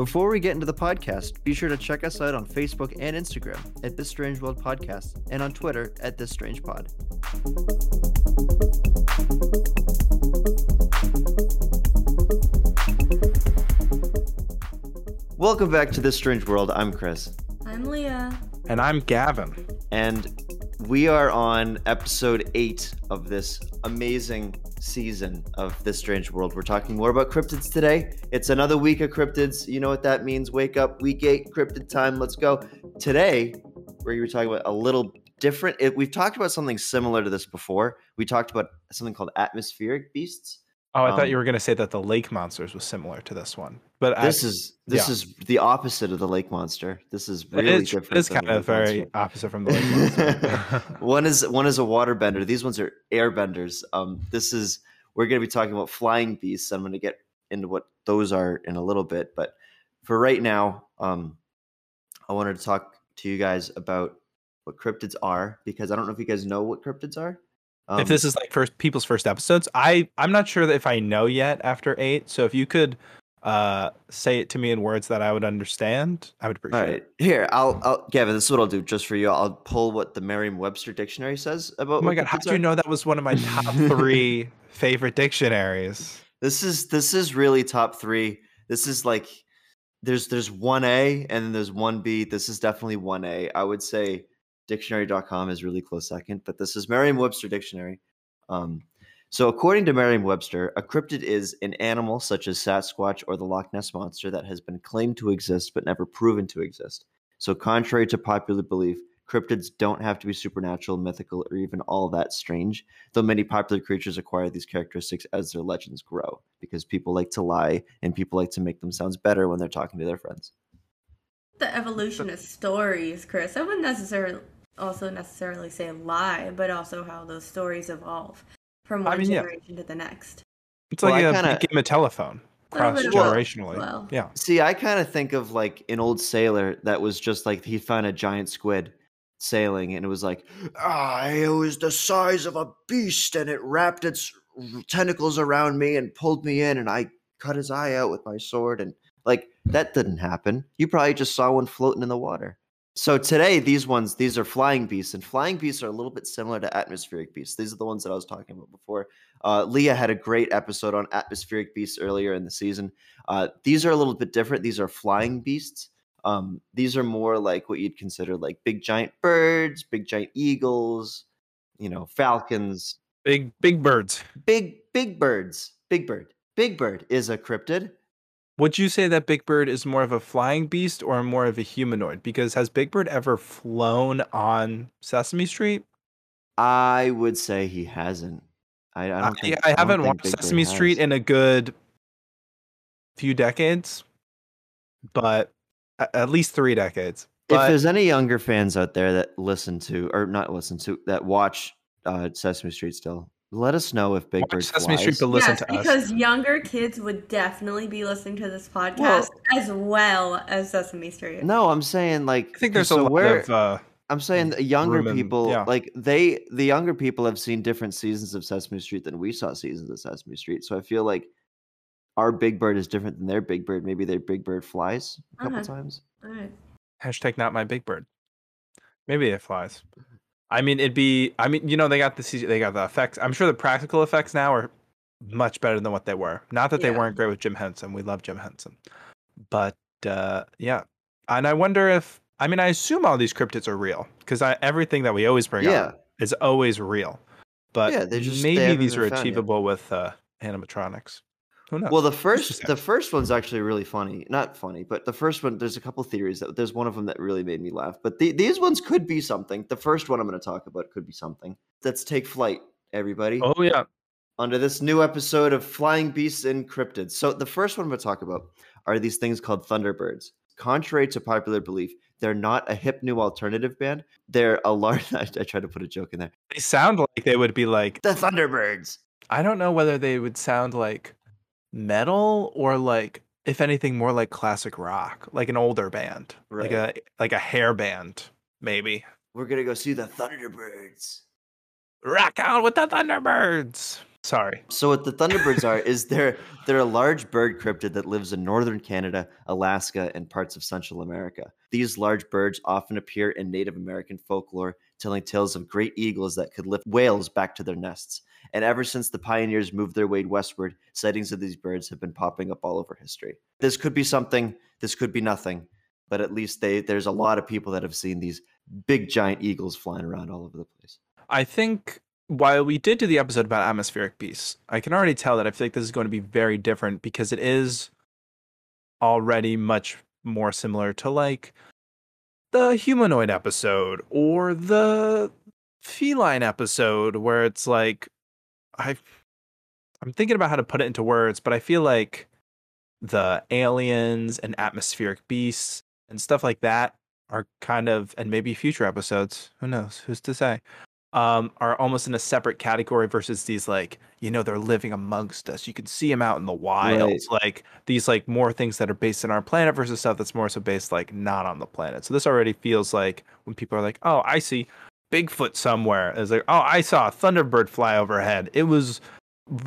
Before we get into the podcast, be sure to check us out on Facebook and Instagram at This Strange World Podcast and on Twitter at This Strange Pod. Welcome back to This Strange World. I'm Chris. I'm Leah. And I'm Gavin. And we are on episode eight of this amazing season of This Strange World. We're talking more about cryptids today. It's another week of cryptids. You know what that means. Wake up, week eight, cryptid time. Let's go. Today, we're going to be talking about a little different. It, we've talked about something similar to this before. We talked about something called atmospheric beasts. Oh, I um, thought you were going to say that the lake monsters was similar to this one, but This I, is this yeah. is the opposite of the lake monster. This is really is, different. it is than kind the of very monster. opposite from the lake monster. one is one is a waterbender. These ones are airbenders. Um, this is we're going to be talking about flying beasts. I'm going to get into what those are in a little bit, but for right now, um, I wanted to talk to you guys about what cryptids are because I don't know if you guys know what cryptids are. Um, if this is like first people's first episodes, I I'm not sure that if I know yet after eight. So if you could uh say it to me in words that I would understand, I would appreciate all right, it. here I'll, I'll Gavin. This is what I'll do just for you. I'll pull what the Merriam-Webster dictionary says about. Oh my god, how do you know that was one of my top three favorite dictionaries? This is this is really top three. This is like there's there's one A and then there's one B. This is definitely one A. I would say dictionary.com is really close second, but this is Merriam-Webster dictionary. Um, so according to Merriam-Webster, a cryptid is an animal such as Sasquatch or the Loch Ness monster that has been claimed to exist but never proven to exist. So contrary to popular belief, cryptids don't have to be supernatural, mythical, or even all that strange though many popular creatures acquire these characteristics as their legends grow because people like to lie and people like to make them themselves better when they're talking to their friends. The evolution of stories, Chris. I wouldn't necessarily also necessarily say lie, but also how those stories evolve from I one mean, yeah. generation to the next. It's Well, like I a kinda- big game of telephone, cross bit of both generationally. well. Yeah. See, I kind of think of like an old sailor that was just like he found a giant squid sailing and it was like, ah, it was the size of a beast and it wrapped its tentacles around me and pulled me in and I cut his eye out with my sword and like that didn't happen. You probably just saw one floating in the water. So today, these ones, these are flying beasts, and flying beasts are a little bit similar to atmospheric beasts. These are the ones that I was talking about before. Uh, Leah had a great episode on atmospheric beasts earlier in the season. Uh, these are a little bit different. These are flying beasts. Um, these are more like what you'd consider like big giant birds, big giant eagles, you know, falcons, Big big birds. big big birds. Big bird. Big bird is a cryptid. Would you say that Big Bird is more of a flying beast or more of a humanoid? Because has Big Bird ever flown on Sesame Street? I would say he hasn't. I, I don't I, think I haven't watched Big Bird Sesame Street has. in a good few decades, but at least three decades. if there's any younger fans out there that listen to or not listen to that watch uh, Sesame Street still, let us know if Big watch Bird Sesame Street flies. to listen yes, to us. because younger kids would definitely be listening to this podcast Well- as well as Sesame Street. No, I'm saying like I think there's so a lot where- of uh, I'm saying the younger room and- people yeah. like they the younger people have seen different seasons of Sesame Street than we saw seasons of Sesame Street. So I feel like our Big Bird is different than their Big Bird. Maybe their Big Bird flies a couple Okay. times. All right. hashtag not my Big Bird. Maybe it flies. I mean, it'd be. I mean, you know, they got the CG they got the effects. I'm sure the practical effects now are much better than what they were. Not that they Yeah. weren't great with Jim Henson. We love Jim Henson, but uh, yeah. And I wonder if. I mean, I assume all these cryptids are real because everything that we always bring Yeah. up is always real. But Yeah, they just- maybe these are found yet. achievable with uh, animatronics. Who knows? Well, the first the first one's actually really funny. Not funny, but the first one. There's a couple theories that there's one of them that really made me laugh. But the, these ones could be something. The first one I'm going to talk about could be something. Let's take flight, everybody. oh yeah, Under this new episode of Flying Beasts and Cryptids. So, the first one I'm going to talk about are these things called Thunderbirds. Contrary to popular belief, they're not a hip new alternative band. They're a large. I, I tried to put a joke in there. they sound like they would be like The Thunderbirds. I don't know whether they would sound like metal or like if anything, more like classic rock, like an older band, like a like a hair band, maybe. We're gonna go see the Thunderbirds. Rock out with the Thunderbirds. Sorry. So what the Thunderbirds are is they're they're a large bird cryptid that lives in northern Canada, Alaska, and parts of Central America. These large birds often appear in Native American folklore, telling tales of great eagles that could lift whales back to their nests. And ever since the pioneers moved their way westward, sightings of these birds have been popping up all over history. This could be something, this could be nothing, but at least they there's a lot of people that have seen these big giant eagles flying around all over the place. I think while we did do the episode about atmospheric beasts, I can already tell that I feel like this is going to be very different because it is already much more similar to like the humanoid episode or the feline episode where it's like I I'm thinking about how to put it into words, but I feel like the aliens and atmospheric beasts and stuff like that are kind of and maybe future episodes, who knows, who's to say, um, are almost in a separate category versus these like you know they're living amongst us. You can see them out in the wild, Right. like these like more things that are based on our planet versus stuff that's more so based like not on the planet. So this already feels like when people are like, oh, I see Bigfoot somewhere. It's like, oh, I saw a thunderbird fly overhead. It was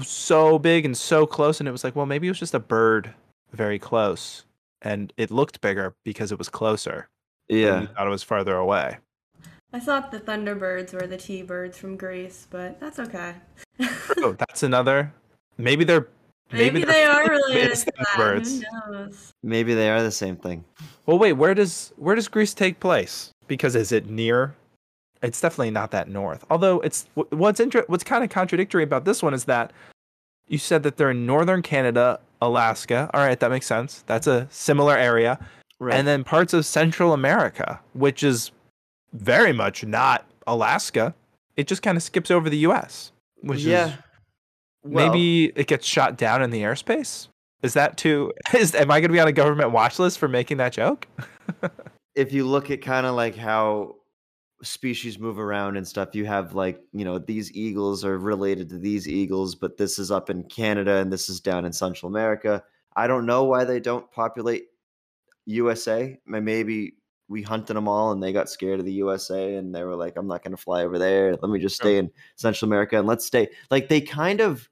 so big and so close, and it was like, well, maybe it was just a bird very close, and it looked bigger because it was closer. when Yeah. you thought it was farther away. I thought the Thunderbirds were the T-birds from Grease, but that's okay. Oh, that's another. Maybe they're Maybe, they're they are fake related to that. birds. Who knows? Maybe they are the same thing. Well, wait. Where does where does Grease take place? Because is it near? It's definitely not that north. Although it's what's inter- what's kind of contradictory about this one is that you said that they're in northern Canada, Alaska. All right, that makes sense. That's a similar area, Right. and then parts of Central America, which is very much not Alaska. It just kind of skips over the U.S. Which yeah. is Well, maybe it gets shot down in the airspace. Is that too? Is am I going to be on a government watch list for making that joke? if you look at kind of like how species move around and stuff, you have like, you know, these eagles are related to these eagles, but this is up in Canada and this is down in Central America. I don't know why they don't populate USA. Maybe we hunted them all and they got scared of the USA and they were like, I'm not going to fly over there. Let me just stay in Central America and let's stay. Like they kind of,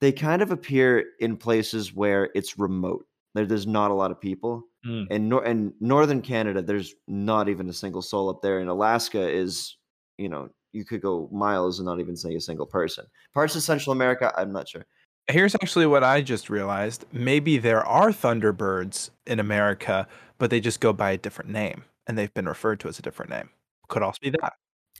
they kind of appear in places where it's remote. There, there's not a lot of people Mm. in nor- in northern Canada, there's not even a single soul up there. And Alaska is, you know, you could go miles and not even see a single person. Parts of Central America, I'm not sure. Here's actually what I just realized. Maybe there are Thunderbirds in America, but they just go by a different name and they've been referred to as a different name. Could also be that.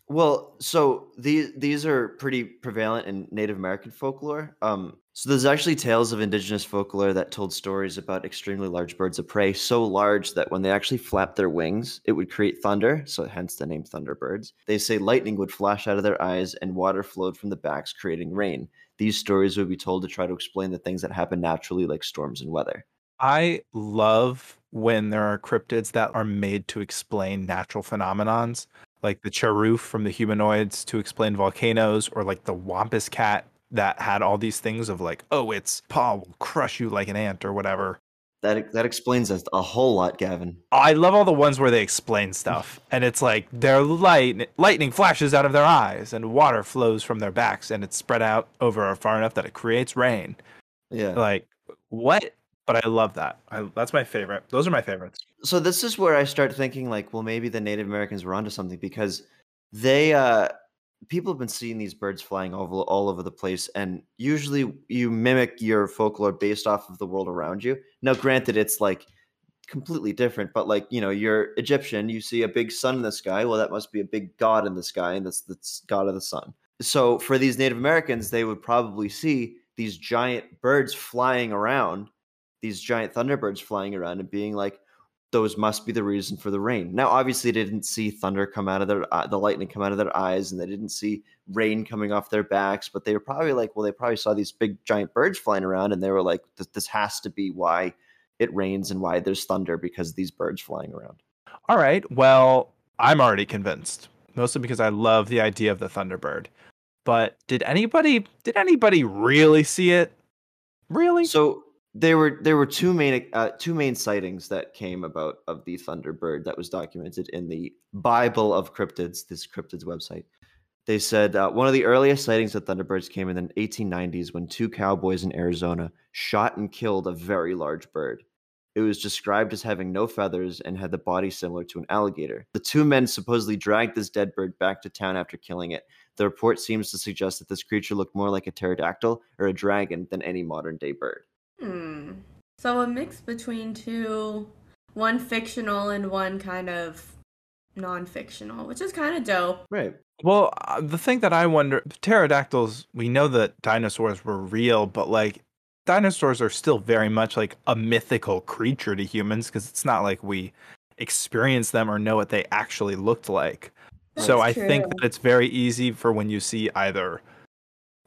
Well, so these these are pretty prevalent in Native American folklore. Um, so there's actually tales of indigenous folklore that told stories about extremely large birds of prey, so large that when they actually flapped their wings, it would create thunder. So hence the name thunderbirds. They say lightning would flash out of their eyes and water flowed from the backs, creating rain. These stories would be told to try to explain the things that happen naturally, like storms and weather. I love when there are cryptids that are made to explain natural phenomenons, like the charoof from the humanoids to explain volcanoes, or like the wampus cat that had all these things of like, oh, its paw will crush you like an ant or whatever. That that explains a, a whole lot, Gavin. I love all the ones where they explain stuff, and it's like their light lightning flashes out of their eyes, and water flows from their backs, and it's spread out over far enough that it creates rain. Yeah. Like what? But I love that. I, that's my favorite. Those are my favorites. so this is where I start thinking like, well, maybe the Native Americans were onto something because they uh people have been seeing these birds flying all, over- all over the place and usually you mimic your folklore based off of the world around you. Now granted it's like completely different, but like, you know, you're Egyptian, you see a big sun in the sky, well that must be a big god in the sky and that's that's god of the sun. So for these Native Americans, they would probably see these giant birds flying around these giant thunderbirds flying around and being like, those must be the reason for the rain. Now, obviously, they didn't see thunder come out of their, uh, the lightning come out of their eyes, and they didn't see rain coming off their backs. But they were probably like, well, they probably saw these big giant birds flying around, and they were like, this, this has to be why it rains and why there's thunder because of these birds flying around. All right. Well, I'm already convinced, mostly because I love the idea of the Thunderbird. But did anybody did anybody really see it? Really? So there were there were two main uh, two main sightings that came about of the thunderbird that was documented in the Bible of cryptids, this cryptids website. They said uh, one of the earliest sightings of thunderbirds came in the 1890s when two cowboys in Arizona shot and killed a very large bird. It was described as having no feathers and had the body similar to an alligator. The two men supposedly dragged this dead bird back to town after killing it. The report seems to suggest that this creature looked more like a pterodactyl or a dragon than any modern day bird. Hmm. So a mix between two, one fictional and one kind of non-fictional, which is kind of dope. Right. Well, uh, the thing that I wonder, pterodactyls, we know that dinosaurs were real, but like dinosaurs are still very much like a mythical creature to humans because it's not like we experience them or know what they actually looked like. so I That's think that it's very easy for when you see either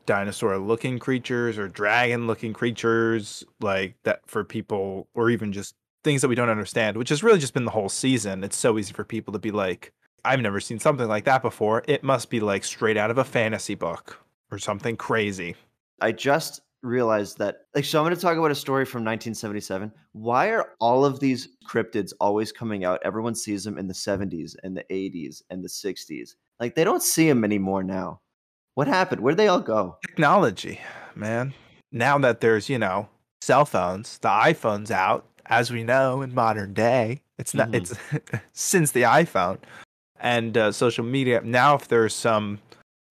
dinosaur looking creatures or dragon looking creatures like that for people or even just things that we don't understand, which has really just been the whole season. It's so easy for people to be like, I've never seen something like that before. It must be like straight out of a fantasy book or something crazy. I just realized that like so I'm going to talk about a story from 1977. Why are all of these cryptids always coming out? Everyone sees them in the 70s and the 80s and the 60s. Like they don't see them anymore now. What happened? Where'd they all go? Technology, man. Now that there's, you know, cell phones, the iPhone's out, as we know in modern day. It's not Mhm. it's since the iPhone and uh, social media. Now if there's some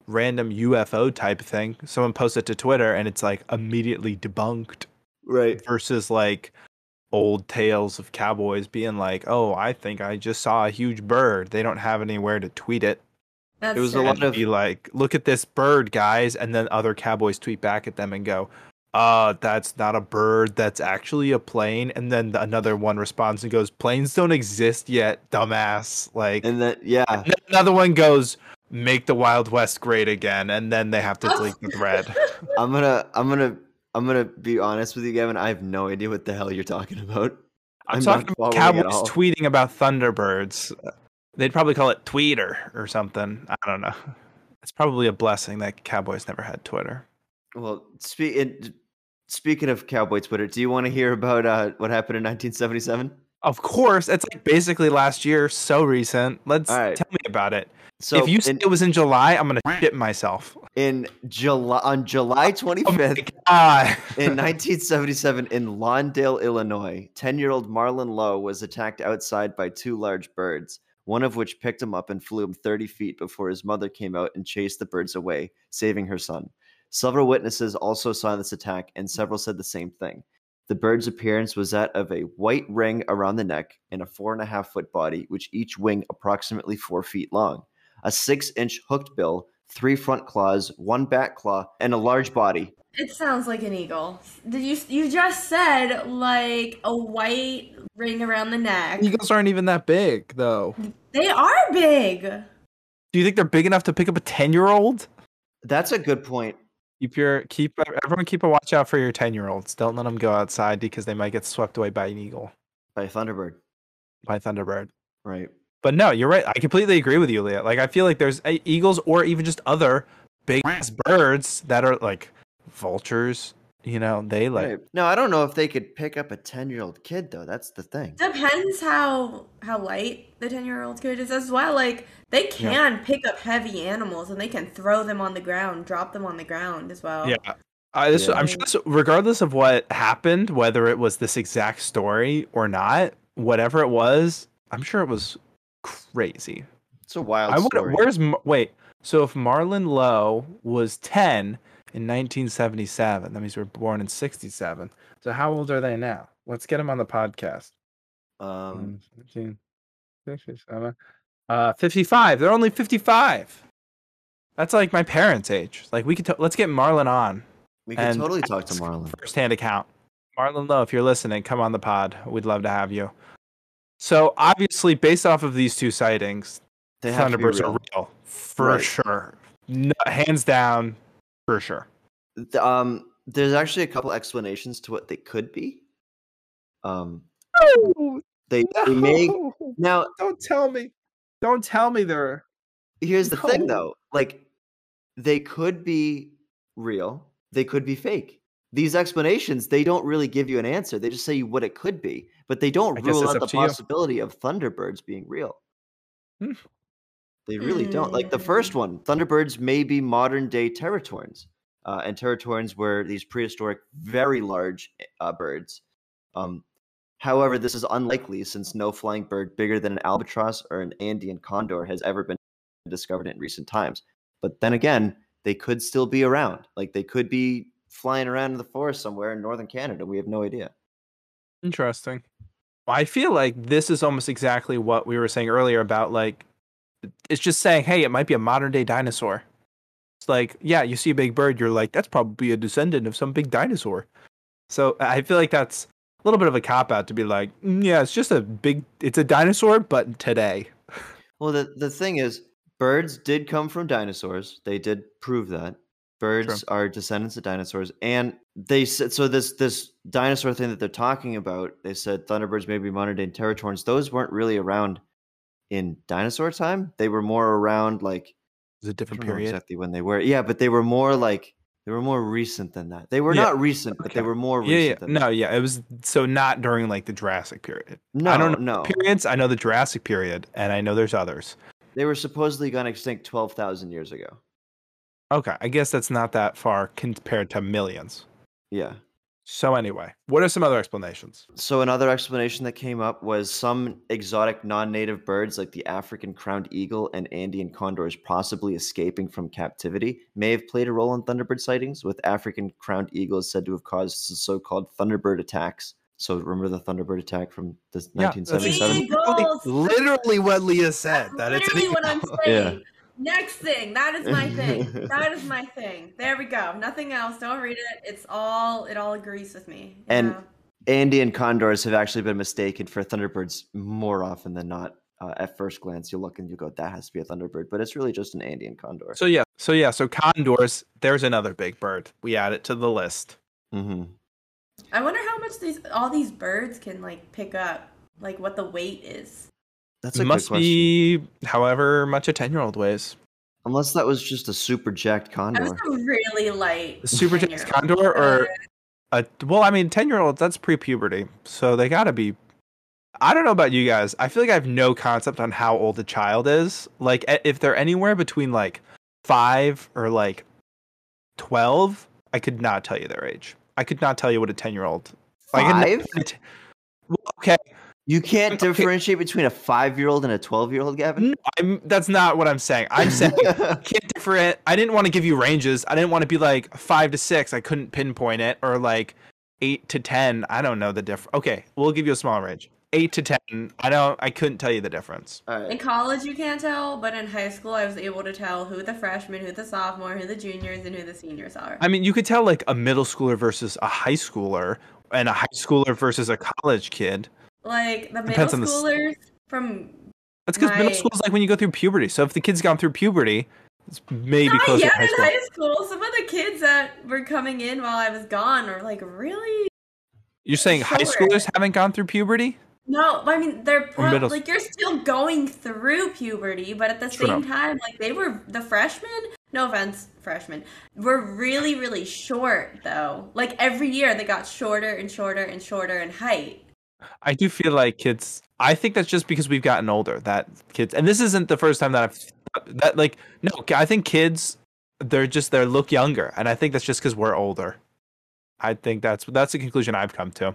random UFO type thing, someone posts it to Twitter and it's like immediately debunked Right. versus like old tales of cowboys being like, "Oh, I think I just saw a huge bird." They don't have anywhere to tweet it. That's It was a lot of- be like, "Look at this bird, guys," and then other cowboys tweet back at them and go, "Uh, that's not a bird. That's actually a plane." And then the, another one responds and goes, "Planes don't exist yet, dumbass." Like And then yeah, and then another one goes, "Make the Wild West great again," and then they have to delete the thread. I'm gonna I'm gonna I'm gonna be honest with you, Gavin. I have no idea what the hell you're talking about. I'm, I'm talking about cowboys tweeting about Thunderbirds. They'd probably call it Tweeter or something. I don't know. It's probably a blessing that cowboys never had Twitter. Well, spe- speaking of cowboy Twitter, do you want to hear about uh, what happened in 1977? Of course, it's like basically last year, so recent. Let's right. tell me about it. So if you say in, it was in July, I'm gonna shit myself. in July on July Oh 25th god! in 1977 in Lawndale, Illinois, 10-year-old Marlon Lowe was attacked outside by two large birds. One of which picked him up and flew him 30 feet before his mother came out and chased the birds away, saving her son. Several witnesses also saw this attack, and several said the same thing. The bird's appearance was that of a white ring around the neck and a four and a half foot body, which each wing approximately four feet long, a six inch hooked bill, three front claws, one back claw, and a large body. It sounds like an eagle. Did you you just said like a white ring around the neck? Eagles aren't even that big, though. They are big. Do you think they're big enough to pick up a ten-year-old? That's a good point. Keep your keep everyone keep a watch out for your ten-year-olds. Don't let them go outside because they might get swept away by an eagle, By a Thunderbird. by Thunderbird. Right. But no, you're right. I completely agree with you, Leah. Like I feel like there's uh, eagles or even just other big ass birds that are like vultures. You know, they like right. No, I don't know if they could pick up a 10 year old kid, though. That's the thing. Depends how how light the ten year old kid is as well. Like they can pick up heavy animals and they can throw them on the ground, drop them on the ground as well. Yeah. I, this, Yeah. I'm sure, this, regardless of what happened, whether it was this exact story or not, whatever it was, I'm sure it was crazy. It's a wild I wonder, story. where's Mar- wait? So if Marlon Lowe was 10 in 1977, that means we were born in 67. So how old are they now? Let's get them on the podcast. um, 17, 67. Uh, 55. They're only 55. That's like my parents' age. Like we could, t- let's get Marlon on we could totally talk to Marlon. First-hand account. Marlon Lowe, if you're listening, come on the pod. We'd love to have you. So obviously, based off of these two sightings, They have to be Thunderbirds real. are real for Right. sure. No, hands down, for sure. Um, there's actually a couple explanations to what they could be. Um, they, they may now. don't tell me. Don't tell me they're. Here's the thing, though. Like, they could be real. They could be fake. these explanations they don't really give you an answer. They just say what it could be, but they don't I rule out the up to you. possibility of Thunderbirds being real. Hmm. They really don't. Like the first one, Thunderbirds may be modern day Teratorns. Uh, and Teratorns were these prehistoric, very large uh, birds. Um, however, this is unlikely since no flying bird bigger than an albatross or an Andean condor has ever been discovered in recent times. But then again, they could still be around. Like they could be flying around in the forest somewhere in northern Canada. We have no idea. Interesting. I feel like this is almost exactly what we were saying earlier about like it's just saying, hey, it might be a modern day dinosaur. It's like, yeah, you see a big bird, you're like, that's probably a descendant of some big dinosaur. So I feel like that's a little bit of a cop out to be like, "Mm, yeah, it's just a big, it's a dinosaur, but today. Well, the, the thing is, birds did come from dinosaurs. They did prove that. Birds are descendants of dinosaurs. And they said, so this this dinosaur thing that they're talking about, they said Thunderbirds may be modern day Teratorns. Those weren't really around in dinosaur time. They were more around like, I different period. exactly when they were. Yeah, but they were more like, they were more recent than that. They were Yeah, not recent, but they were more Yeah, recent yeah. than No, that. yeah. It was so not during like the Jurassic period. No, I don't know no. periods. I know the Jurassic period, and I know there's others. They were supposedly gone extinct 12,000 years ago. Okay, I guess that's not that far compared to millions. Yeah. So anyway, what are some other explanations? So another explanation that came up was some exotic non-native birds like the African crowned eagle and Andean condors possibly escaping from captivity may have played a role in thunderbird sightings with African crowned eagles said to have caused the so-called thunderbird attacks. So remember the thunderbird attack from the Yeah, 1977? Eagles! literally what Leah said. That it's an Literally what I'm eagle. saying. Next thing. That is my thing. that is my thing. There we go. Nothing else. Don't read it. It's all it all agrees with me. And- know? Andean condors have actually been mistaken for thunderbirds more often than not. Uh, at first glance, you look and you go, "That has to be a thunderbird," but it's really just an Andean condor. So yeah, so yeah, so condors. There's another big bird. We add it to the list. hmm I wonder how much these all these birds can like pick up. Like what the weight is. That's a Must good question. be however much a ten year old weighs. Unless that was just a super jacked I was a really light. The super 10 jacked condor or a well, I mean, ten year olds. That's pre puberty, so they gotta be. I don't know about you guys. I feel like I have no concept on how old a child is. Like, if they're anywhere between like five or like twelve, I could not tell you their age. I could not tell you what a ten year old. Five? Okay, You can't Okay. differentiate between a five-year-old and a twelve-year-old, Gavin. no, I'm, that's not what I'm saying. I'm saying can't different. I didn't want to give you ranges. I didn't want to be like five to six. I couldn't pinpoint it, or like eight to ten. I don't know the difference. Okay, we'll give you a small range. Eight to ten. I don't. I couldn't tell you the difference. All In college, you can't tell, but in high school, I was able to tell who the freshmen, who the sophomore, who the juniors, and who the seniors are. I mean, you could tell like a middle schooler versus a high schooler, and a high schooler versus a college kid. Like the middle Depends on the schoolers from That's because middle school is like when you go through puberty. So if the kid's gone through puberty, it's maybe not closer yet to high in school. high school. Some of the kids that were coming in while I was gone were like, really? You're saying high schoolers haven't gone through puberty? No, I mean they're pro- like you're still going through puberty, but at the True. same time, like they were the freshmen. No offense, freshmen were really really short though. Like every year they got shorter and shorter and shorter in height. I do feel like kids. I think that's just because we've gotten older. That kids, and this isn't the first time that I've that like no. I think kids, they're just they look younger, and I think that's just because we're older. I think that's that's the conclusion I've come to.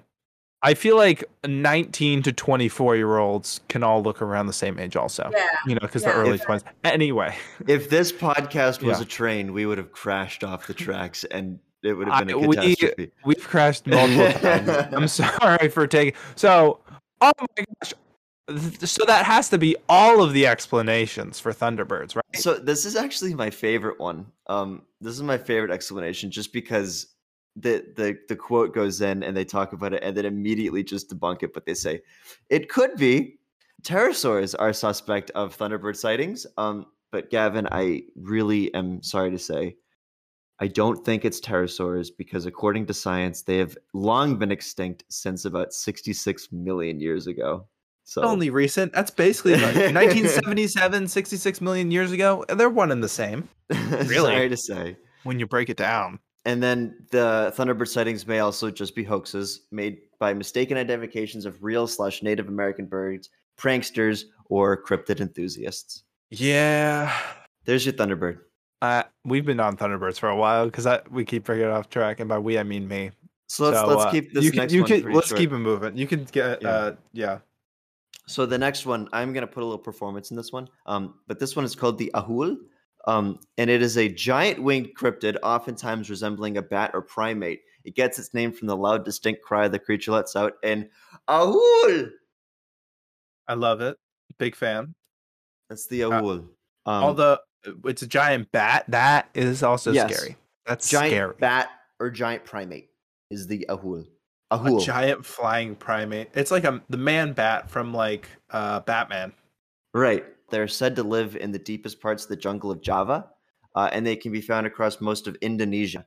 I feel like 19 to 24 year olds can all look around the same age, also. Yeah. You know, because Yeah. the early If- 20s. Anyway, If this podcast was Yeah. a train, we would have crashed off the tracks, and it would have been a we- catastrophe. we've crashed multiple times. I'm sorry for taking. So, oh my gosh. So that has to be all of the explanations for Thunderbirds, right? So this is actually my favorite one. Um, this is my favorite explanation, just because the the the quote goes in and they talk about it, and then immediately just debunk it. But they say it could be pterosaurs are suspect of Thunderbird sightings. Um, but Gavin, I really am sorry to say, I don't think it's pterosaurs because according to science, they have long been extinct since about 66 million years ago. So Only recent. That's basically like 1977, 66 million years ago. They're one and the same Really? sorry to say. when you break it down. And then the Thunderbird sightings may also just be hoaxes made by mistaken identifications of real slash Native American birds, pranksters, or cryptid enthusiasts. Yeah. There's your Thunderbird. Uh, we've been on Thunderbirds for a while because we keep bringing it off track, and by we I mean me. So let's So, let's uh, keep this you can, next you one can, pretty let's short. keep it moving. You can get Yeah. uh yeah. So the next one, I'm gonna put a little performance in this one. Um, but this one is called the Ahool. Um, and it is a giant winged cryptid, oftentimes resembling a bat or primate. It gets its name from the loud, distinct cry the creature lets out in Ahool. I love it. Big fan. That's the Ahool. um, Although it's a giant bat, that is also Yes. scary. That's giant scary. bat or giant primate is the Ahool. Ahool. a giant flying primate. It's like a the man bat from like uh Batman. Right. They're said to live in the deepest parts of the jungle of Java, uh, and they can be found across most of Indonesia.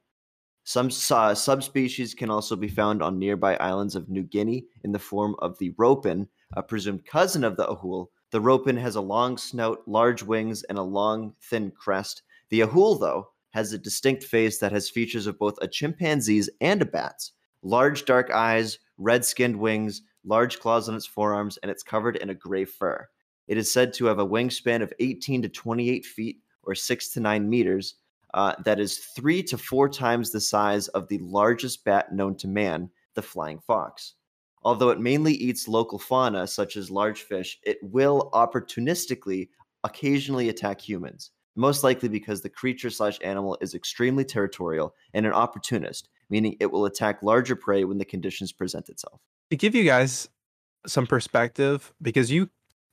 Some uh, subspecies can also be found on nearby islands of New Guinea in the form of the ropen, a presumed cousin of the ahool. The ropen has a long snout, large wings, and a long, thin crest. The ahool, though, has a distinct face that has features of both a chimpanzee's and a bat's. Large dark eyes, red skinned wings, large claws on its forearms, and it's covered in a gray fur. It is said to have a wingspan of 18 to 28 feet or 6 to 9 meters. Uh, that is three to four times the size of the largest bat known to man, the flying fox. Although it mainly eats local fauna such as large fish, it will opportunistically occasionally attack humans, most likely because the creature slash animal is extremely territorial and an opportunist, meaning it will attack larger prey when the conditions present itself. To give you guys some perspective, because you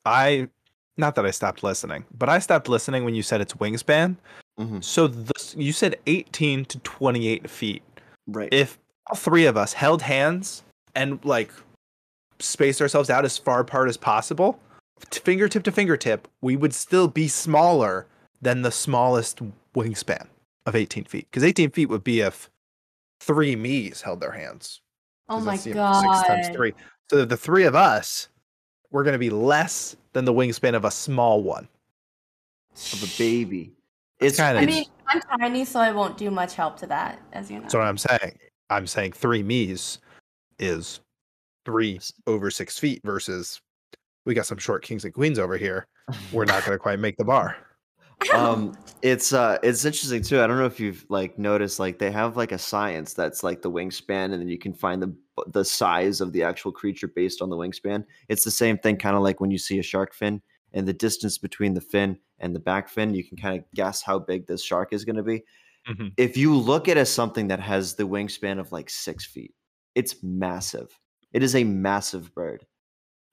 I not that I stopped listening, but I stopped listening when you said its wingspan. Mhm. So this, you said 18 to 28 feet. Right. If all three of us held hands and like space ourselves out as far apart as possible, fingertip to fingertip, we would still be smaller than the smallest wingspan of 18 feet. Because 18 feet would be if three me's held their hands. Oh my god! Six times three. So the three of us, we're going to be less than the wingspan of a small one. of a baby. It's kinda- I mean, I'm tiny, so I won't do much help to that, as you know. That's what I'm saying. I'm saying three me's is three over six feet versus we got some short kings and queens over here. We're not going to quite make the bar. um it's uh it's interesting too i don't know if you've like noticed like they have like a science that's like the wingspan and then you can find the the size of the actual creature based on the wingspan it's the same thing kind of like when you see a shark fin and the distance between the fin and the back fin you can kind of guess how big this shark is going to be Mhm. if you look at it as something that has the wingspan of like six feet it's massive it is a massive bird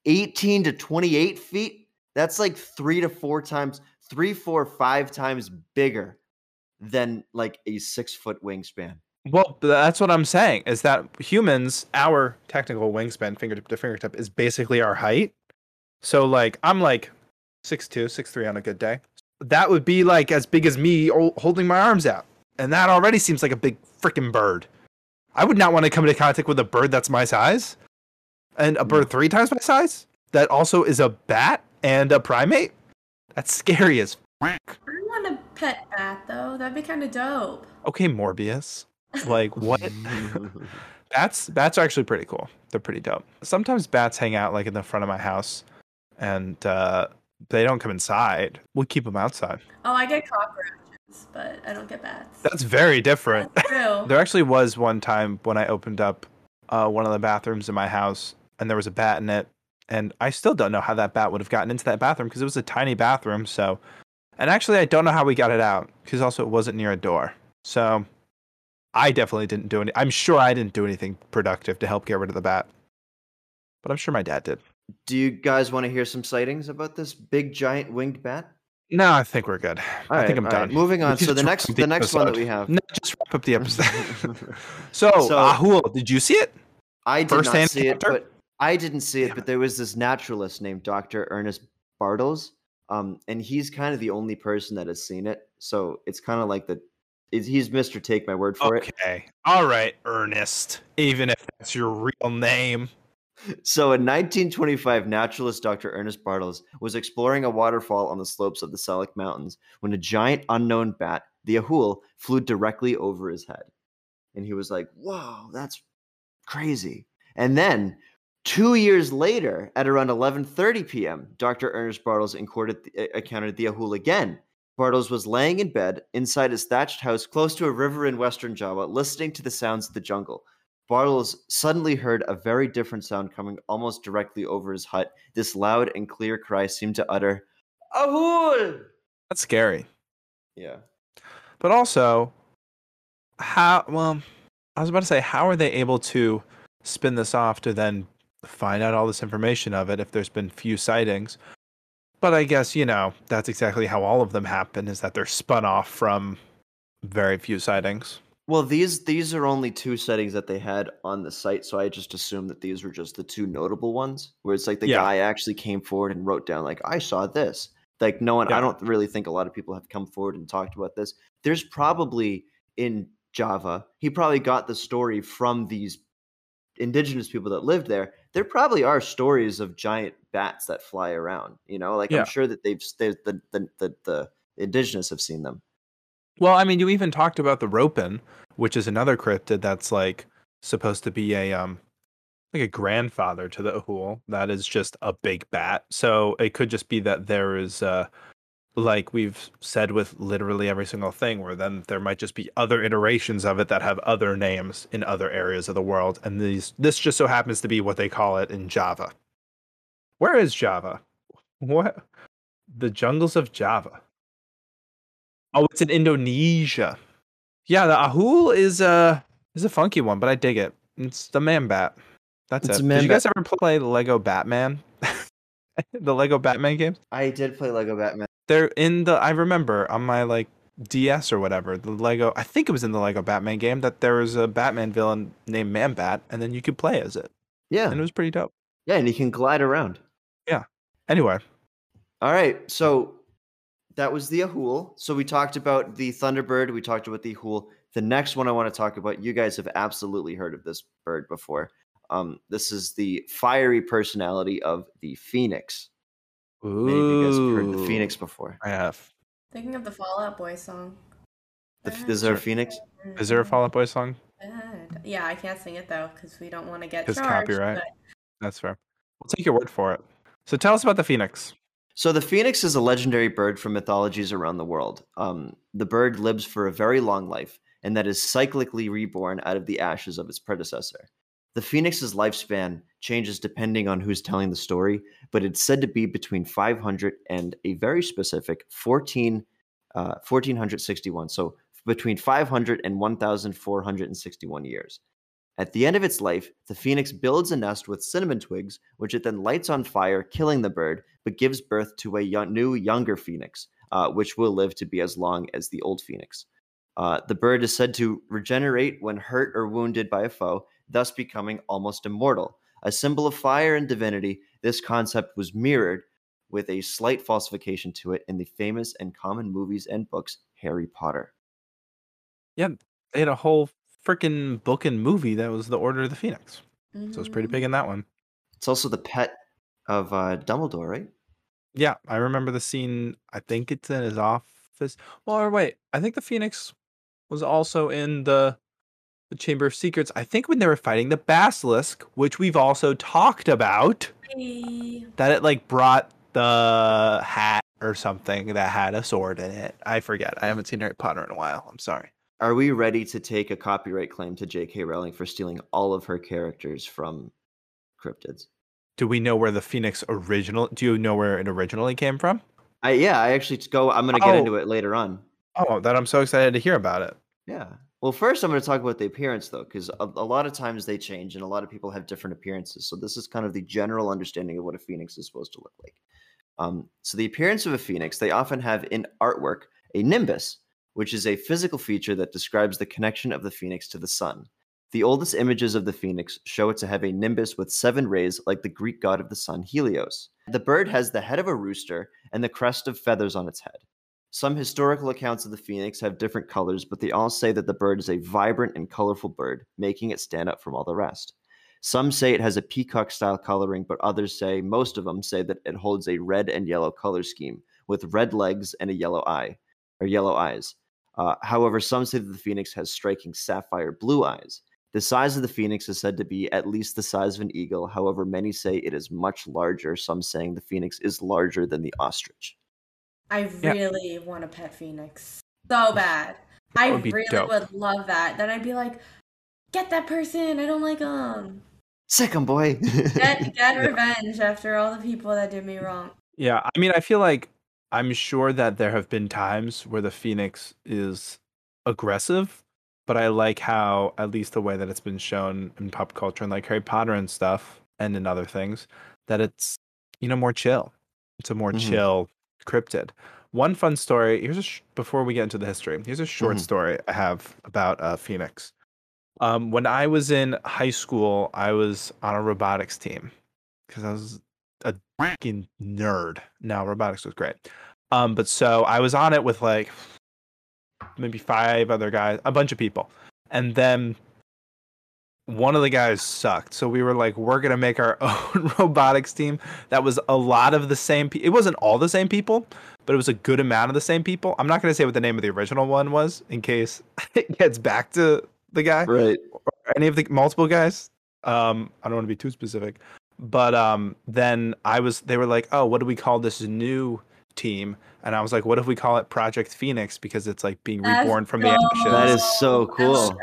18 to 28 feet that's like three to four times three four five times bigger than like a six foot wingspan Well, that's what I'm saying is that humans, our technical wingspan, fingertip to fingertip, is basically our height. So, like, I'm like six two, six three on a good day. That would be like as big as me holding my arms out. And that already seems like a big freaking bird. I would not want to come into contact with a bird that's my size and a bird three times my size that also is a bat and a primate. That's scary as I want a pet bat though. That'd be kind of dope. okay, Morbius. Like, what? Bats bats are actually pretty cool. They're pretty dope. Sometimes bats hang out like in the front of my house and uh they don't come inside. We keep them outside. Oh, I get cockroaches, but I don't get bats. That's very different. That's true. there actually was one time when I opened up uh one of the bathrooms in my house and there was a bat in it and I still don't know how that bat would have gotten into that bathroom because it was a tiny bathroom, so and actually I don't know how we got it out because also it wasn't near a door. So I definitely didn't do any I'm sure I didn't do anything productive to help get rid of the bat. But I'm sure my dad did. do you guys want to hear some sightings about this big giant winged bat No, I think we're good. All I think I'm done. right, moving on so the next the the next one that we have No, just wrap up the episode. so, So- Ahool, did you see it? I did First not see it, but I didn't see it. But there was this naturalist named Dr. Ernest Bartels, um, and he's kind of the only person that has seen it. So it's kind of like the he's Mister Take My Word for it. Okay. All right, Ernest. Even if that's your real name. So in 1925, naturalist Dr. Ernest Bartels was exploring a waterfall on the slopes of the Salak Mountains when a giant unknown bat, the Ahool, flew directly over his head. and he was like, "Whoa, that's crazy." And then two years later, at around 11:30 p.m., Dr. Ernest Bartels encountered the, uh, encountered the Ahool again. Bartels was laying in bed inside his thatched house close to a river in western Java, listening to the sounds of the jungle. Bartels suddenly heard a very different sound coming almost directly over his hut. This loud and clear cry seemed to utter, Ahool! That's scary. Yeah. But also, how, well, I was about to say, how are they able to spin this off to then find out all this information of it if there's been few sightings? But I guess, you know, that's exactly how all of them happen is that they're spun off from very few sightings. Well, these these are only two settings that they had on the site, so I just assumed that these were just the two notable ones. Where it's like the Yeah. guy actually came forward and wrote down like I saw this. Like no one, Yeah. I don't really think a lot of people have come forward and talked about this. There's probably in Java, he probably got the story from these indigenous people that lived there. There probably are stories of giant bats that fly around. You know, like Yeah. I'm sure that they've they, the, the the the indigenous have seen them. Well, I mean, you even talked about the Ropen, which is another cryptid that's like supposed to be a um like a grandfather to the Ahool. That is just a big bat. So it could just be that there is uh like we've said with literally every single thing, where then there might just be other iterations of it that have other names in other areas of the world. And these this just so happens to be what they call it in Java. Where is Java? What the jungles of Java? Oh, it's in Indonesia. Yeah, the Ahool is a is a funky one, but I dig it. It's the man bat. That's It's it. Did you guys ever play Lego Batman? the Lego Batman games? I did play Lego Batman. They're in the I remember on my like DS or whatever, the Lego I think it was in the Lego Batman game that there was a Batman villain named Man Bat and then you could play as it. Yeah, And it was pretty dope. yeah, and you can glide around. Yeah. Anyway, All right, so that was the Ahool. So we talked about the Thunderbird. We talked about the Ahool. The next one I want to talk about. You guys have absolutely heard of this bird before. Um, this is the fiery personality of the Phoenix. Many of you guys have heard the Phoenix before. I have. Thinking of the Fall Out Boy song. The, is there a Phoenix? Is there a Fall Out Boy song? Yeah, I can't sing it though because we don't want to get charged. copyright. but That's fair. We'll take your word for it. So tell us about the Phoenix. So the phoenix is a legendary bird from mythologies around the world. Um, the bird lives for a very long life, and that is cyclically reborn out of the ashes of its predecessor. The phoenix's lifespan changes depending on who's telling the story, but it's said to be between 500 and a very specific 14, uh, 1461. So between 500 and 1461 years. At the end of its life, the phoenix builds a nest with cinnamon twigs, which it then lights on fire, killing the bird, but gives birth to a yo- new, younger phoenix, uh, which will live to be as long as the old phoenix. Uh, the bird is said to regenerate when hurt or wounded by a foe, thus becoming almost immortal. A symbol of fire and divinity, this concept was mirrored with a slight falsification to it in the famous and common movies and books Harry Potter. They had a whole freaking book and movie that was the Order of the Phoenix. So it's pretty big in that one. It's also the pet of uh, Dumbledore, right? Yeah, I remember the scene. I think it's in his office. Well, or wait, I think the Phoenix was also in the the Chamber of Secrets. I think when they were fighting the Basilisk, which we've also talked about, Hey. that it like brought the hat or something that had a sword in it. I forget. I haven't seen Harry Potter in a while. I'm sorry. Are we ready to take a copyright claim to J.K. Rowling for stealing all of her characters from cryptids? Do we know where the Phoenix original? Do you know where it originally came from? I yeah, I actually go. I'm gonna get Oh. into it later on. Oh, that I'm so excited to hear about it. Yeah. Well, first I'm going to talk about the appearance though, because a, a lot of times they change, and a lot of people have different appearances. So this is kind of the general understanding of what a phoenix is supposed to look like. Um, so the appearance of a phoenix, they often have in artwork a nimbus, which is a physical feature that describes the connection of the phoenix to the sun. The oldest images of the phoenix show it to have a nimbus with seven rays, like the Greek god of the sun, Helios. The bird has the head of a rooster and the crest of feathers on its head. Some historical accounts of the phoenix have different colors, but they all say that the bird is a vibrant and colorful bird, making it stand out from all the rest. Some say it has a peacock style coloring, but others say, most of them say that it holds a red and yellow color scheme with red legs and a yellow eye or yellow eyes. Uh, however, some say that the phoenix has striking sapphire blue eyes. The size of the phoenix is said to be at least the size of an eagle. However, many say it is much larger, some saying the phoenix is larger than the ostrich. I Yeah. really want a pet phoenix so bad. I really dope. would love that. Then I'd be like, get that person. I don't like them. Sick 'em, boy. Get get revenge after all the people that did me wrong. Yeah, I mean, I feel like I'm sure that there have been times where the Phoenix is aggressive, but I like how, at least the way that it's been shown in pop culture and like Harry Potter and stuff, and in other things, that it's you know more chill. It's a more Mhm. chill cryptid. One fun story. Here's a sh- before we get into the history. Here's a short Mhm. story I have about uh, Phoenix. Um, when I was in high school, I was on a robotics team because I was a freaking nerd. No, robotics was great. Um, but so I was on it with like maybe five other guys, a bunch of people, and then one of the guys sucked. So we were like, we're gonna make our own robotics team. That was a lot of the same. Pe- it wasn't all the same people, but it was a good amount of the same people. I'm not gonna say what the name of the original one was in case it gets back to the guy right. any of the multiple guys. Um, I don't want to be too specific, but um, then I was. They were like, "Oh, what do we call this new team?" And I was like, "What if we call it Project Phoenix because it's like being Let's reborn from the ashes." That is so cool.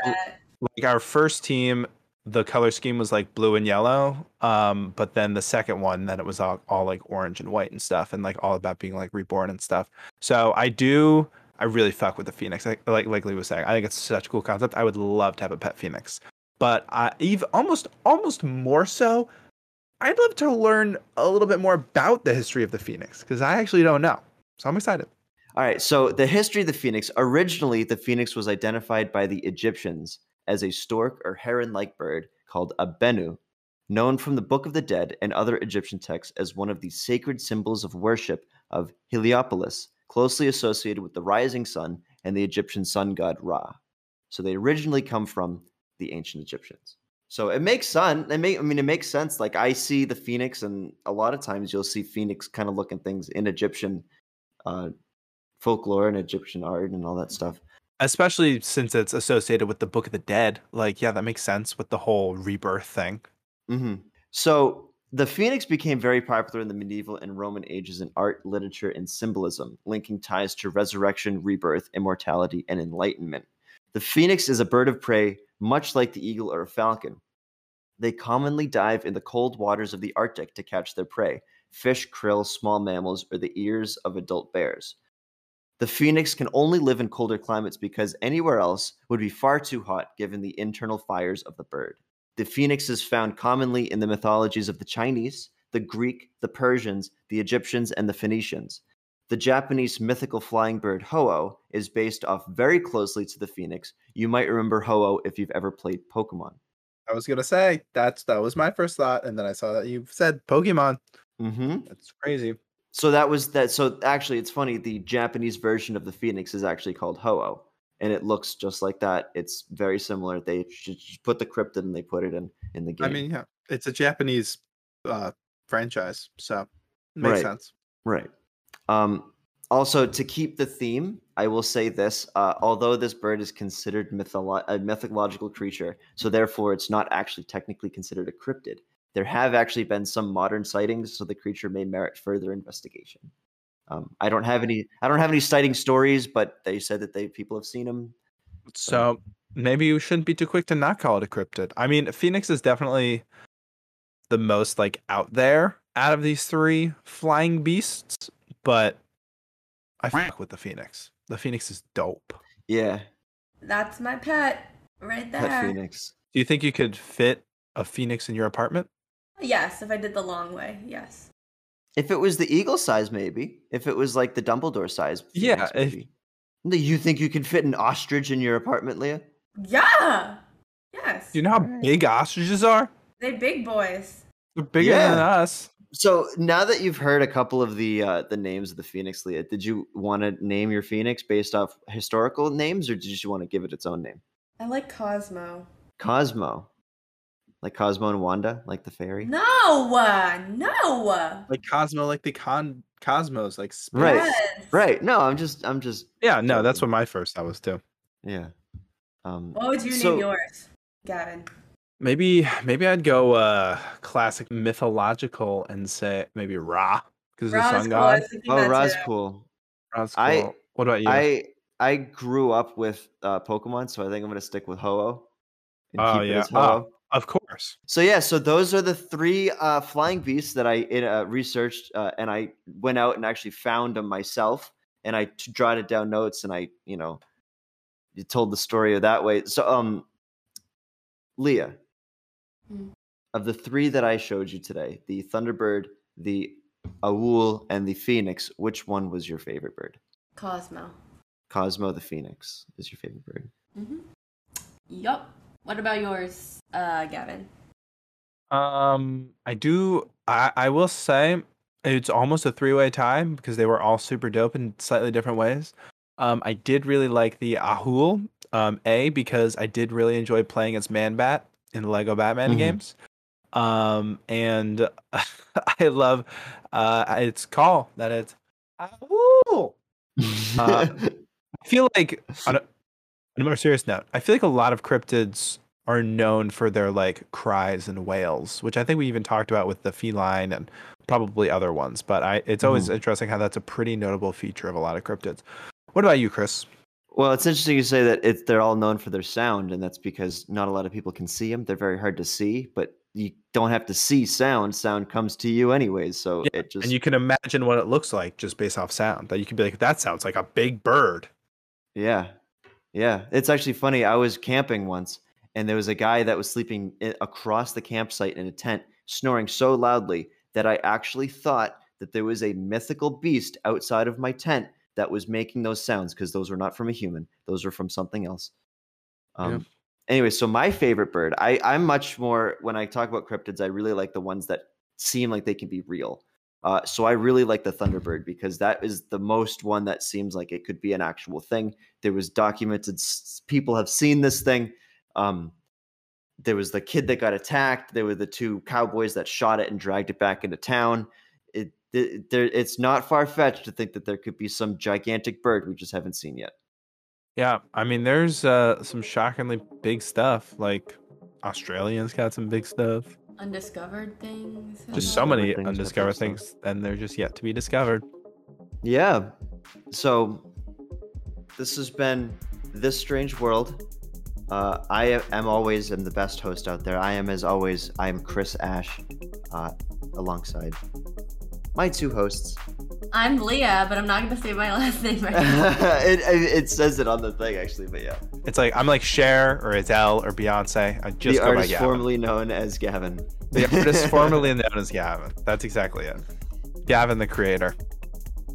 like our first team. The color scheme was like blue and yellow, um, but then the second one, then it was all, all like orange and white and stuff, and like all about being like reborn and stuff. So I do, I really fuck with the phoenix. Like like, like Lee was saying, I think it's such a cool concept. I would love to have a pet phoenix, but I even almost almost more so, I'd love to learn a little bit more about the history of the phoenix because I actually don't know. So I'm excited. All right. So the history of the phoenix. Originally, the phoenix was identified by the Egyptians as a stork or heron-like bird called a benu, known from the Book of the Dead and other Egyptian texts as one of the sacred symbols of worship of Heliopolis, closely associated with the rising sun and the Egyptian sun god Ra. So they originally come from the ancient Egyptians. So it makes sense. It make, I mean, it makes sense. Like I see the phoenix, and a lot of times you'll see phoenix kind of looking things in Egyptian uh, folklore and Egyptian art and all that stuff. Especially since it's associated with the Book of the Dead. Like, yeah, that makes sense with the whole rebirth thing. hmm So the phoenix became very popular in the medieval and Roman ages in art, literature, and symbolism, linking ties to resurrection, rebirth, immortality, and enlightenment. The phoenix is a bird of prey, much like the eagle or a falcon. They commonly dive in the cold waters of the Arctic to catch their prey fish, krill, small mammals, or the ears of adult bears. The phoenix can only live in colder climates because anywhere else would be far too hot given the internal fires of the bird. The phoenix is found commonly in the mythologies of the Chinese, the Greek, the Persians, the Egyptians, and the Phoenicians. The Japanese mythical flying bird Ho-Oh is based off very closely to the phoenix. You might remember Ho-Oh if you've ever played Pokemon. I was gonna say that's that was my first thought, and then I saw that you said Pokemon. Mm-hmm. That's crazy. So that was that. So actually, it's funny. The Japanese version of the phoenix is actually called Ho-Oh, and it looks just like that. It's very similar. They put the cryptid and they put it in in the game. I mean, yeah, it's a Japanese uh, franchise, so it makes Right. sense. Right. Um, also, to keep the theme, I will say this: uh, although this bird is considered mytholo- a mythological creature, so therefore it's not actually technically considered a cryptid. There have actually been some modern sightings, so the creature may merit further investigation. Um, I don't have any. I don't have any sighting stories, but they said that they people have seen them. So maybe you shouldn't be too quick to not call it a cryptid. I mean, Phoenix is definitely the most like out there out of these three flying beasts, but I fuck with the Phoenix. The Phoenix is dope. Yeah, That's my pet right there. pet phoenix. Do you think you could fit a Phoenix in your apartment? Yes, if I did the long way, yes. If it was the eagle size, maybe. If it was like the Dumbledore size, Yeah, phoenix, if- maybe. Do you think you can fit an ostrich in your apartment, Leah? Yeah. Yes. Do you know how Alright. big ostriches are? They're big boys. They're bigger than us. So now that you've heard a couple of the uh, the names of the phoenix, Leah, did you want to name your phoenix based off historical names, or did you want to give it its own name? I like Cosmo. Cosmo, like Cosmo and Wanda, like the fairy. No, uh, no. Like Cosmo, like the con Cosmos, like space. Right. Yes. Right. No, I'm just, I'm just, Yeah, no, that's what my first thought was too. yeah. Um, What would you So- name yours, Gavin? Maybe maybe I'd go uh classic mythological and say maybe Ra because the sun cool, god. I oh, Ra's too. cool. Ra's I- what about you? I I grew up with uh, Pokemon, so I think I'm gonna stick with Ho-Oh. and Oh, keep it yeah. as Ho-Oh. of course. So yeah, so those are the three uh, flying beasts that I uh, researched, uh, and I went out and actually found them myself, and I t- jotted down notes, and I, you know, told the story of that way. So, um, Leah, Hmm. of the three that I showed you today, the Thunderbird, the Ahool, and the Phoenix, which one was your favorite bird? Cosmo. Cosmo the Phoenix is your favorite bird. Mm-hmm. Yup. What about yours, uh, Gavin? Um, I do. I I will say it's almost a three way tie because they were all super dope in slightly different ways. Um, I did really like the Ahool. Um, a because I did really enjoy playing as Man Bat in the Lego Batman Mhm. games. Um, and I love uh its call that it's. Uh, I feel like on a, on a more serious note, I feel like a lot of cryptids are known for their like cries and wails, which I think we even talked about with the feline and probably other ones. But I, it's always interesting how that's a pretty notable feature of a lot of cryptids. What about you, Chris? Well, it's interesting you say that it's they're all known for their sound, and that's because not a lot of people can see them. They're very hard to see, but you don't have to see sound. Sound comes to you anyways, so Yeah, it just And you can imagine what it looks like just based off sound. That you could be like, that sounds like a big bird. yeah, yeah. It's actually funny. I was camping once, and there was a guy that was sleeping across the campsite in a tent, snoring so loudly that I actually thought that there was a mythical beast outside of my tent that was making those sounds because those were not from a human; those were from something else. Um, Yeah. Anyway, so my favorite bird, I I'm much more when I talk about cryptids, I really like the ones that seem like they can be real. Uh, so I really like the Thunderbird because that is the most one that seems like it could be an actual thing. There was documented people have seen this thing. Um, there was the kid that got attacked. There were the two cowboys that shot it and dragged it back into town. It, it there, it's not far fetched to think that there could be some gigantic bird we just haven't seen yet. Yeah, I mean, there's uh, some shockingly big stuff. Like Australians got some big stuff. Undiscovered things. Just so many things got big undiscovered stuff. things, and they're just yet to be discovered. Yeah. So this has been this strange world. Uh, I am always am the best host out there. I am as always. I am Chris Ash, uh, alongside my two hosts. I'm Leah, but I'm not gonna say my last name right now. it, it it says it on the thing actually, but yeah. It's like I'm like Cher or Adele or Beyonce. I just the go by artist Gavin. formerly known as Gavin. the artist formerly known as Gavin. That's exactly it. Gavin, the creator.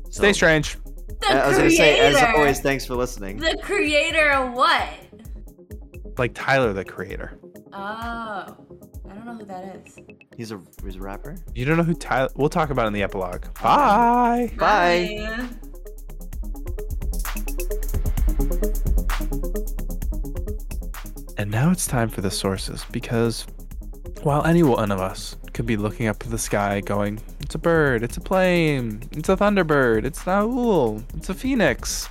Stay So- strange. The I was gonna say, as always, thanks for listening. The creator of what? Like Tyler, the creator. Oh, I don't know who that is. He's a he's a rapper. You don't know who Tyler? We'll talk about it in the epilogue. Bye. Bye. Bye. And now it's time for the sources because while any one of us could be looking up to the sky going, it's a bird, it's a plane, it's a thunderbird, it's an ahool, it's a phoenix.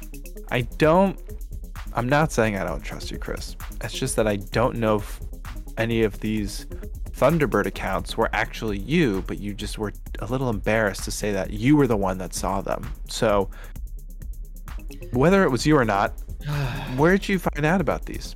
I don't, I'm not saying I don't trust you, Chris. It's just that I don't know if any of these Thunderbird accounts were actually you, but you just were a little embarrassed to say that you were the one that saw them. So, whether it was you or not, where did you find out about these?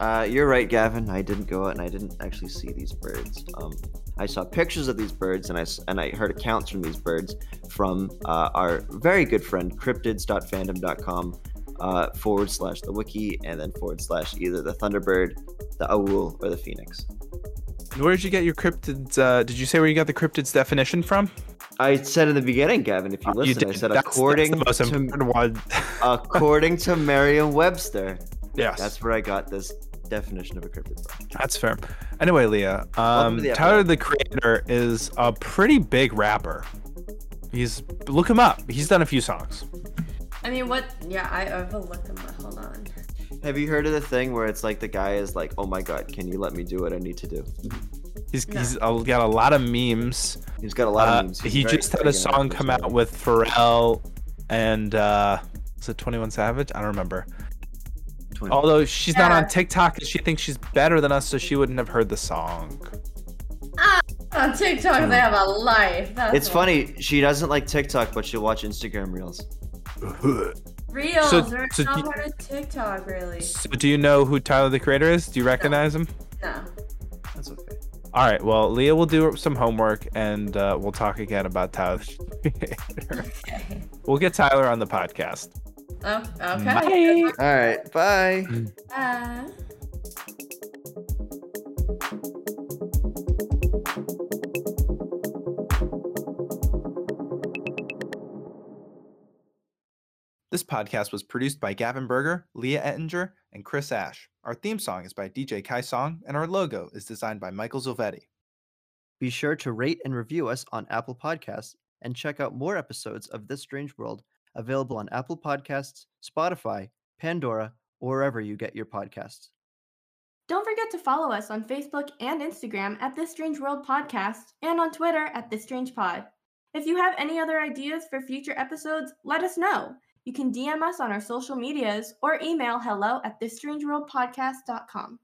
Uh, you're right, Gavin. I didn't go out and I didn't actually see these birds. Um, I saw pictures of these birds and I, and I heard accounts from these birds from uh, our very good friend cryptids.fandom.com uh, forward slash the wiki and then forward slash either the Thunderbird, the Ahool, or the Phoenix. Where did you get your cryptids? Uh, did you say where you got the cryptids definition from? I said in the beginning, Gavin, if you Uh, you listen, I said That's- that's according most to one. according to Merriam-Webster. yes, That's where I got this definition of a cryptid from. That's fair. Anyway, Leah, um, the Tyler the Creator is a pretty big rapper. He's look him up. He's done a few songs. I mean, what? Yeah, I, overlooked will them up. Hold on. Have you heard of the thing where it's like the guy is like, "Oh my god, can you let me do what I need to do?" He's No. he's uh, got a lot of memes. He's got a lot Uh, of memes. He's he just had a song come out with Pharrell and uh is it 21 Savage? I don't remember. Twin. Although she's not on TikTok and she thinks she's better than us, so she wouldn't have heard the song. Ah, On TikTok, they have a life. That's It's why. funny. She doesn't like TikTok, but she'll watch Instagram reels. Reels So- are so not do- part of TikTok, really. So do you know who Tyler the Creator is? Do you recognize him? No. That's okay. All right. Well, Leah will do some homework and uh, we'll talk again about Tyler. the Creator. Okay. we'll get Tyler on the podcast. Oh, okay. Bye. All right. Bye. Bye. This podcast was produced by Gavin Berger, Leah Ettinger, and Chris Ash. Our theme song is by DJ Kai Song, and our logo is designed by Michael Zilvetti. Be sure to rate and review us on Apple Podcasts and check out more episodes of This Strange World available on Apple Podcasts, Spotify, Pandora, or wherever you get your podcasts. Don't forget to follow us on Facebook and Instagram at This Strange World Podcast and on Twitter at This Strange Pod. If you have any other ideas for future episodes, let us know. You can DM us on our social medias or email hello at thisstrangeworldpodcast.com.